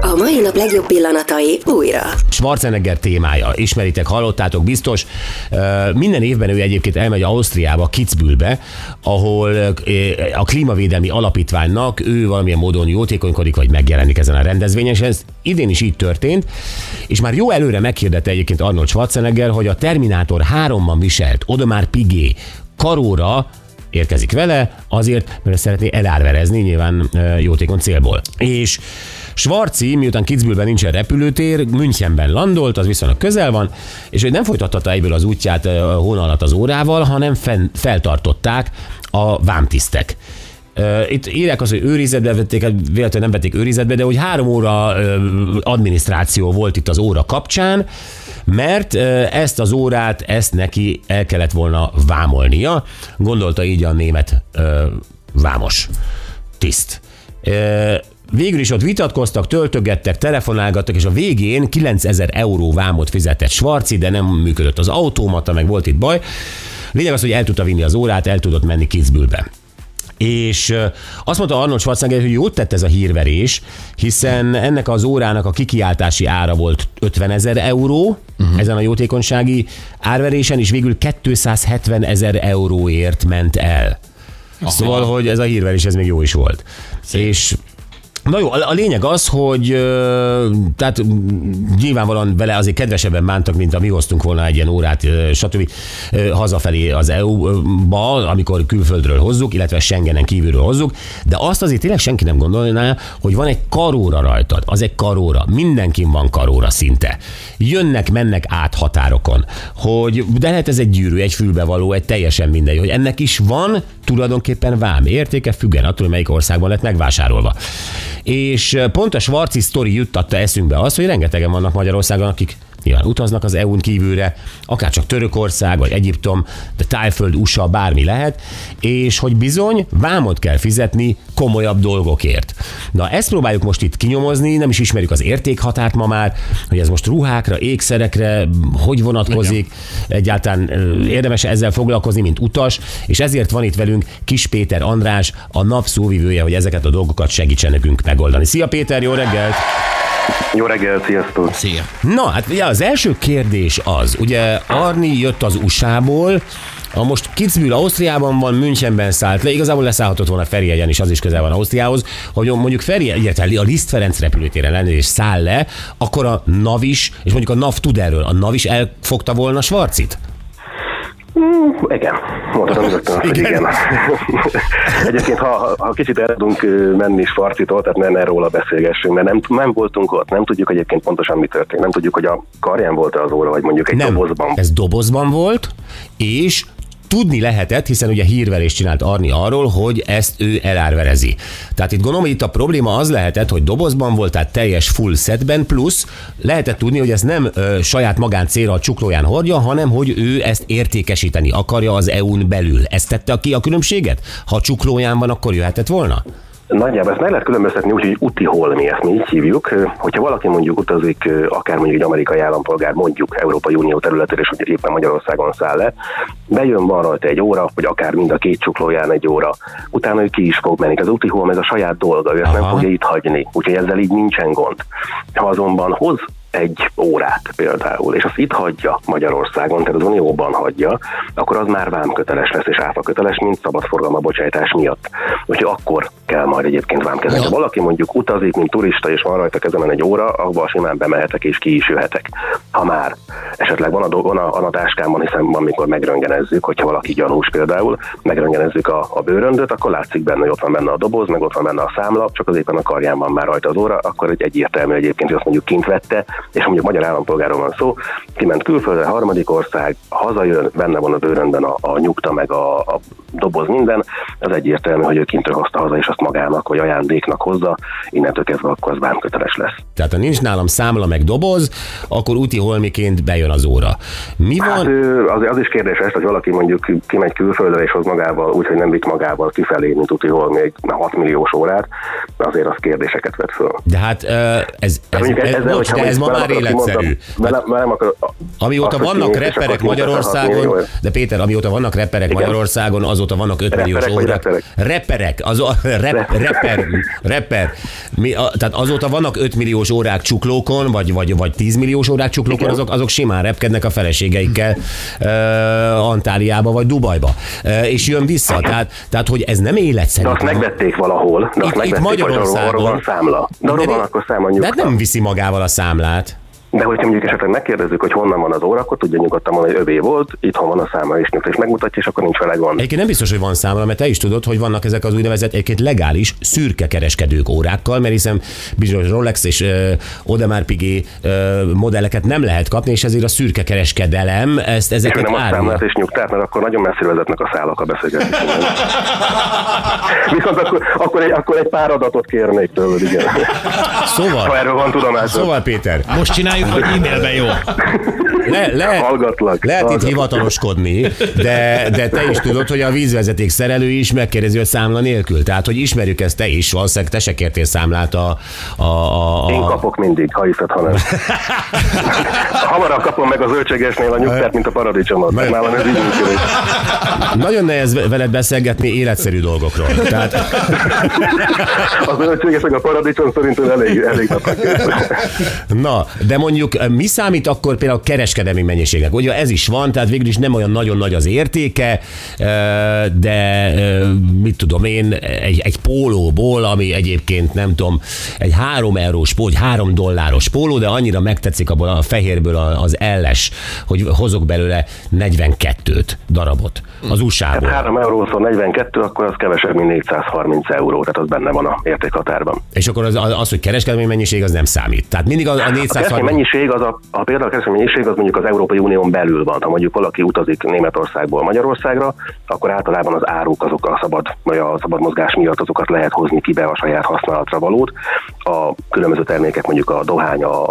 A mai nap legjobb pillanatai újra. Schwarzenegger témája. Ismeritek, hallottátok biztos. Minden évben ő egyébként elmegy Ausztriába, Kitzbühelbe, ahol a klímavédelmi alapítványnak ő valamilyen módon jótékonykodik, vagy megjelenik ezen a rendezvényen, és ez idén is így történt, és már jó előre meghirdette egyébként Arnold Schwarzenegger, hogy a Terminátor 3-ban viselt Odomár Pigé karóra érkezik vele, azért, mert szeretné elárverezni nyilván jótékony célból. És Schwarzi, miután Kitzbühelben nincsen repülőtér, Münchenben landolt, az viszonylag közel van, és ő nem folytatta egyből az útját ö, hón alatt az órával, hanem fenn, feltartották a vámtisztek. Itt írják az, hogy őrizetbe vették, hát véletlenül nem vették őrizetbe, de hogy három óra adminisztráció volt itt az óra kapcsán, mert ezt az órát, ezt neki el kellett volna vámolnia, gondolta így a német vámos tiszt. Végül is ott vitatkoztak, töltögettek, telefonálgattak, és a végén 9000 euró vámot fizetett Schwarzi, de nem működött az automata, meg volt itt baj. Lényeg az, hogy el tudta vinni az órát, el tudott menni Kitzbühelbe. És azt mondta Arnold Schwarzenegger, hogy jót tett ez a hírverés, hiszen ennek az órának a kikiáltási ára volt 50 ezer euró, uh-huh. ezen a jótékonysági árverésen, és végül 270 ezer euróért ment el. Aha. Szóval, hogy ez a hírverés, ez még jó is volt. Szép. És Na jó, a lényeg az, hogy tehát nyilvánvalóan vele azért kedvesebben bántak, mint mi hoztunk volna egy ilyen órát, stb. hazafelé az EU-ba, amikor külföldről hozzuk, illetve Schengenen kívülről hozzuk, de azt azért tényleg senki nem gondolná, hogy van egy karóra rajtad, az egy karóra, mindenkin van karóra szinte. Jönnek, mennek át határokon, hogy de lehet ez egy gyűrű, egy fülbevaló, egy teljesen mindegy, hogy ennek is van tulajdonképpen vám értéke, függen attól, melyik országban lett megvásárolva. És pont a Svarci sztori juttatta eszünkbe azt, hogy rengetegen vannak Magyarországon, akik nyilván utaznak az EU-n kívülre, akár csak Törökország, vagy Egyiptom, de Tájföld, USA, bármi lehet, és hogy bizony vámot kell fizetni komolyabb dolgokért. Na ezt próbáljuk most itt kinyomozni, nem is ismerjük az értékhatárt ma már, hogy ez most ruhákra, ékszerekre, hogy vonatkozik, egyáltalán ö, érdemes ezzel foglalkozni, mint utas, és ezért van itt velünk Kis Péter András, a nap szóvivője, hogy ezeket a dolgokat segítsen nekünk megoldani. Szia Péter, jó reggelt! Jó reggelt, sziasztok! Szia. Na, hát ugye az első kérdés az, ugye Arni jött az USA-ból, a most Kitzbühel Ausztriában van, Münchenben szállt le, igazából leszállhatott volna Ferihegyen is, az is közel van Ausztriához, hogy mondjuk Feri, illetve a Liszt Ferenc repülőtéren lenne és száll le, akkor a NAV is, és mondjuk a NAV tud erről, a NAV is elfogta volna Schwarzit? Igen, mondhatom rögtön azt, hogy Igen. Egyébként, ha, ha kicsit el tudunk menni Svarcitól, tehát ne, ne róla beszélgessünk, mert nem, nem voltunk ott, nem tudjuk egyébként pontosan mi történt, nem tudjuk, hogy a karján volt-e az óra, vagy mondjuk egy Nem, dobozban. ez dobozban volt, és tudni lehetett, hiszen ugye hírverést csinált Arni arról, hogy ezt ő elárverezi. Tehát itt gondolom, hogy itt a probléma az lehetett, hogy dobozban volt, tehát teljes full setben, plusz lehetett tudni, hogy ezt nem ö, saját magán célra a csuklóján hordja, hanem hogy ő ezt értékesíteni akarja az EU-n belül. Ezt tette ki a különbséget? Ha csuklóján van, akkor jöhetett volna? Nagyjából ezt meg lehet különböztetni úgy, hogy úti holmi, ezt mi így hívjuk. Hogyha valaki mondjuk utazik, akár mondjuk egy amerikai állampolgár, mondjuk Európai Unió területére, és hogy éppen Magyarországon száll le, bejön, van rajta egy óra, vagy akár mind a két csuklóján egy óra, utána ő ki is fog menni. Az úti holm ez a saját dolga, ő ezt nem Aha. fogja itt hagyni, úgyhogy ezzel így nincsen gond. Ha azonban hoz egy órát például, és azt itt hagyja Magyarországon, tehát az Unióban hagyja, akkor az már vámköteles lesz, és áfaköteles, mint szabadforgalma bocsájtás miatt. Úgyhogy akkor kell majd egyébként vámkezni. Ha valaki mondjuk utazik, mint turista, és van rajta kezemen egy óra, abba simán bemehetek és ki is jöhetek. Ha már esetleg van a, do- van a, van a táskámban, hiszen van, amikor megröngenezzük, hogyha valaki gyanús például, megröngenezzük a, a bőröndöt, akkor látszik benne, hogy ott van benne a doboz, meg ott van benne a számla, csak az éppen a karján van már rajta az óra, akkor egy egyértelmű egyébként, hogy azt mondjuk kint vette, és mondjuk magyar állampolgáról van szó, kiment külföldre, harmadik ország, hazajön, benne van a bőröndben a, a nyugta, meg a, a doboz minden, az egyértelmű, hogy ő kintről hozta haza, és azt magának, vagy ajándéknak hozza, innentől kezdve akkor az vámköteles lesz. Tehát ha nincs nálam számla meg doboz, akkor úti holmiként bejön az óra. Mi Hát van? ö, az, az is kérdés ezt, hogy valaki mondjuk kimegy külföldre és hoz magával, úgyhogy nem vitt magával kifelé, mint úti hol még 6 milliós órát, azért az kérdéseket vet föl. De hát ez, ez, mondjuk ez, ezzel, bocs, de ez ma már életszerű. Velem, akar, Amióta vannak reperek Magyarországon, de Péter, amióta vannak reperek. Magyarországon, azóta vannak 5 milliós órák. reperek? Reperek, az, a- rep, reper, reper. Mi, a, tehát azóta vannak 5 milliós órák csuklókon, vagy, vagy, vagy 10 milliós órák csuklókon, azok, azok simán repkednek a feleségeikkel uh, Antáliába vagy Dubajba. Uh, és jön vissza. Tehát, tehát, hogy ez nem életszerű. De azt megvették valahol, de azt Itt- itt megvették, arról, Magyarországon. arról van számla. De arról van akkor számla de hát nem viszi magával a számlát. De hogyha mondjuk esetleg megkérdezzük, hogy honnan van az óra, akkor tudja nyugodtan mondani, hogy övé volt, itthon van a száma is és megmutatja, és akkor nincs vele gond. Egyébként nem biztos, hogy van számla, mert te is tudod, hogy vannak ezek az úgynevezett egyébként legális szürke kereskedők órákkal, mert hiszen bizonyos Rolex és uh, Audemars Piguet modelleket nem lehet kapni, és ezért a szürke kereskedelem ezt És ezeket nem a árulja. számlát és nyugtát, mert akkor nagyon messzire vezetnek a szálak a beszélgetésben. Viszont akkor, akkor, egy, akkor egy pár adatot kérnék tőled, igen. Ha Szóval, erről van tudomásod. szóval Péter, Most csináljuk, vagy e-mailben jó? Le, le, Hallgatlak. lehet itt hallgatlak. hivataloskodni, de, de te is tudod, hogy a vízvezeték szerelő is megkérdezi a számla nélkül. Tehát, hogy ismerjük ezt te is, valószínűleg te se kértél számlát a, a, a, Én a kapok mindig, ha hiszed, ha nem. Hamarabb kapom meg a zöldségesnél a nyugtát, mint a paradicsomot. Meg- Nálam ez így működik. Nagyon nehéz veled beszélgetni életszerű dolgokról. Tehát A zöldséges meg a paradicsom szerintem elég, elég napnak. Na, de mondjuk mi számít akkor például a kereskedelmi mennyiségnek? Ugye ez is van, tehát végül is nem olyan nagyon nagy az értéke, de mit tudom én, egy, egy pólóból, ami egyébként nem tudom, egy három eurós póló, egy három dolláros póló, de annyira megtetszik abból a fehérből a- az elles, hogy hozok belőle 42-t darabot az USA-ból. 3 eurószor 42, akkor az kevesebb, mint 430 euró, tehát az benne van a értékhatárban. És akkor az, az, hogy kereskedelmi mennyiség az nem számít. Tehát mindig a, a A kereskedelmi 430... mennyiség, az a, a például a kereskedelmi mennyiség az mondjuk az Európai Unión belül van. Ha mondjuk valaki utazik Németországból Magyarországra, akkor általában az áruk azok a szabad, vagy a szabad mozgás miatt azokat lehet hozni ki be a saját használatra valót. A különböző termékek, mondjuk a dohány, a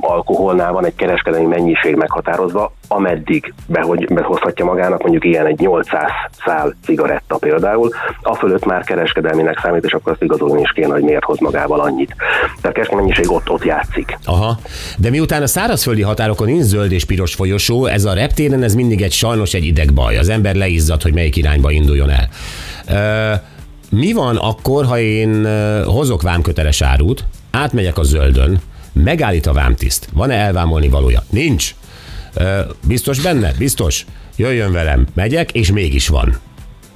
alkoholnál van egy kereskedelmi mennyiség meghatározva, ameddig behogy, behozhatja magának mondjuk ilyen egy 800 szál cigaretta például, a fölött már kereskedelminek számít, és akkor azt igazolni is kéne, hogy miért hoz magával annyit. Tehát a kereskedelmi mennyiség ott, ott játszik. Aha. De miután a szárazföldi határokon nincs zöld és piros folyosó, ez a reptéren ez mindig egy sajnos egy idegbaj. Az ember leizzad, hogy melyik irányba induljon el. Mi van akkor, ha én hozok vámköteles árut, átmegyek a zöldön, megállít a vámtiszt. Van-e elvámolni valója? Nincs. Biztos benne? Biztos. Jöjjön velem. Megyek, és mégis van.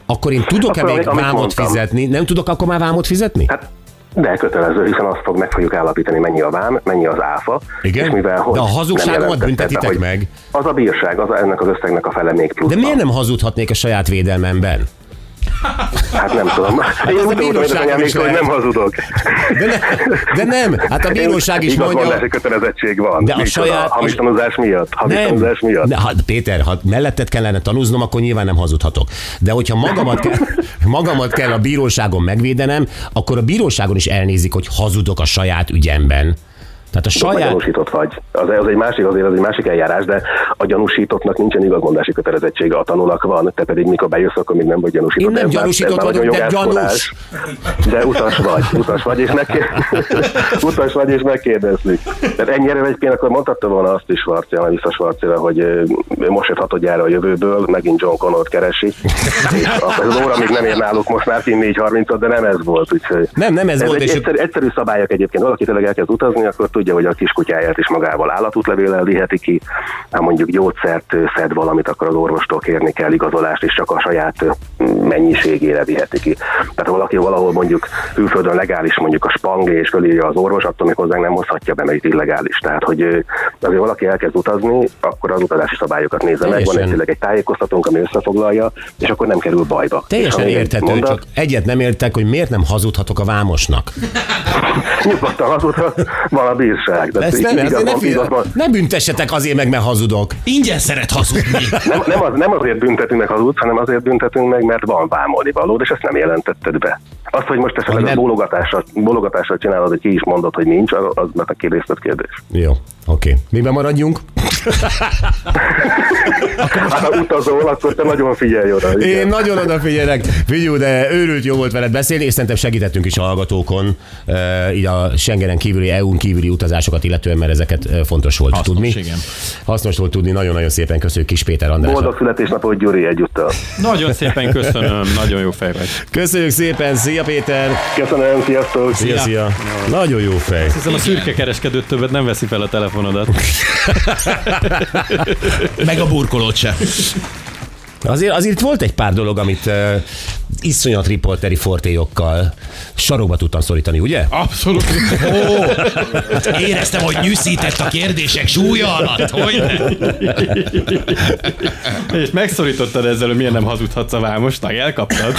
Akkor én tudok-e Akkor, még vámot mondtam. fizetni? Nem tudok akkor már vámot fizetni? Hát de kötelező, hiszen azt fog, meg fogjuk állapítani, mennyi a vám, mennyi az áfa. Igen? És mivel, hogy De a hazugságomat büntetitek be, hogy meg? Az a bírság, az ennek az összegnek a fele még plusz. De miért nem hazudhatnék a saját védelmemben? Hát nem tudom. Én ez a úgy tudom, hogy nem hazudok. De, ne, de nem, hát a bíróság is mondja... Kötelezettség van. De a saját- Hamis tanúzás miatt. Hamis Nem, tanúzás miatt. de, ha, Péter, ha melletted kellene tanúznom, akkor nyilván nem hazudhatok. De hogyha magamat kell, magamat kell a bíróságon megvédenem, akkor a bíróságon is elnézik, hogy hazudok a saját ügyemben. Tehát a saját... gyanúsított vagy. Az, az egy másik, azért az egy másik eljárás, de a gyanúsítottnak nincsen igazmondási kötelezettsége, a tanulak van, te pedig mikor bejössz, akkor még nem vagy gyanúsított. Én nem Ez gyanúsított már vagyok, de jogászkodás. De utas vagy, utas vagy, és, megkér... utas vagy, és megkérdezlik. Tehát ennyire egyébként akkor mondhatta volna azt is Svarcján, vissza Svarcjánra, hogy most jött hatodjára a jövőből, megint John Connor keresi, és az óra még nem ér náluk most már 4.30 de nem ez volt. Úgyhogy Nem, nem ez ez volt, egy és- egyszerű, egyszerű szabályok egyébként. Valaki tényleg elkezd utazni, akkor tudja, hogy a kiskutyáját is magával állatútlevéllel viheti ki, ha mondjuk gyógyszert szed valamit, akkor az orvostól kérni kell igazolást, és csak a saját mennyiségére viheti ki. Tehát ha valaki valahol mondjuk külföldön legális, mondjuk a spangé, és fölírja az orvos, attól még hozzánk nem hozhatja be, mert itt illegális. Tehát, hogy azért valaki elkezd utazni, akkor az utazási szabályokat nézze meg, van Teljesen. egy, tényleg egy tájékoztatónk, ami összefoglalja, és akkor nem kerül bajba. Teljesen érthető, mondat- csak egyet nem értek, hogy miért nem hazudhatok a vámosnak. Nyugodtan hazudhat, van a bírság. De Ezt így- nem, igaz ezt van, ne, igaz van. ne büntessetek azért meg, mert hazudok. Ingyen szeret hazudni. Nem, nem, az, nem azért büntetünk meg hazudsz, hanem azért büntetünk meg, mert van vámolni valód, és ezt nem jelentetted be. Azt, hogy most esetleg Hogy a nem- bólogatással, bólogatással csinálod, hogy ki is mondod, hogy nincs, az, az mert a kérdést kérdés. Jó. Oké, okay. miben maradjunk? Hát ha utazol, akkor te nagyon figyelj oda. igen. Én nagyon odafigyelek. Figyú, de őrült jó volt veled beszélni, és szerintem segítettünk is a hallgatókon, eh, így a Schengenen kívüli, EU-n kívüli utazásokat illetően, mert ezeket eh, fontos volt Hasznos, tudni. igen. Hasznos volt tudni, nagyon-nagyon szépen köszönjük Kis Péter András. Boldog születésnapot, Gyuri, egyúttal. Nagyon szépen köszönöm, nagyon jó fej vagy. Köszönjük szépen, szia Péter! Köszönöm, sziasztok! Szia, szia! Nagyon jó fej. Hiszem a szürke kereskedő többet nem veszi fel a telefonodat. Meg a burkolót se. Azért, azért volt egy pár dolog, amit uh, iszonyat riporteri fortéjokkal sarokba tudtam szorítani, ugye? Abszolút. Ó, éreztem, hogy nyűszített a kérdések súlya alatt. Hogy És megszorítottad ezzel, hogy milyen nem hazudhatsz a vámosnak, elkaptad.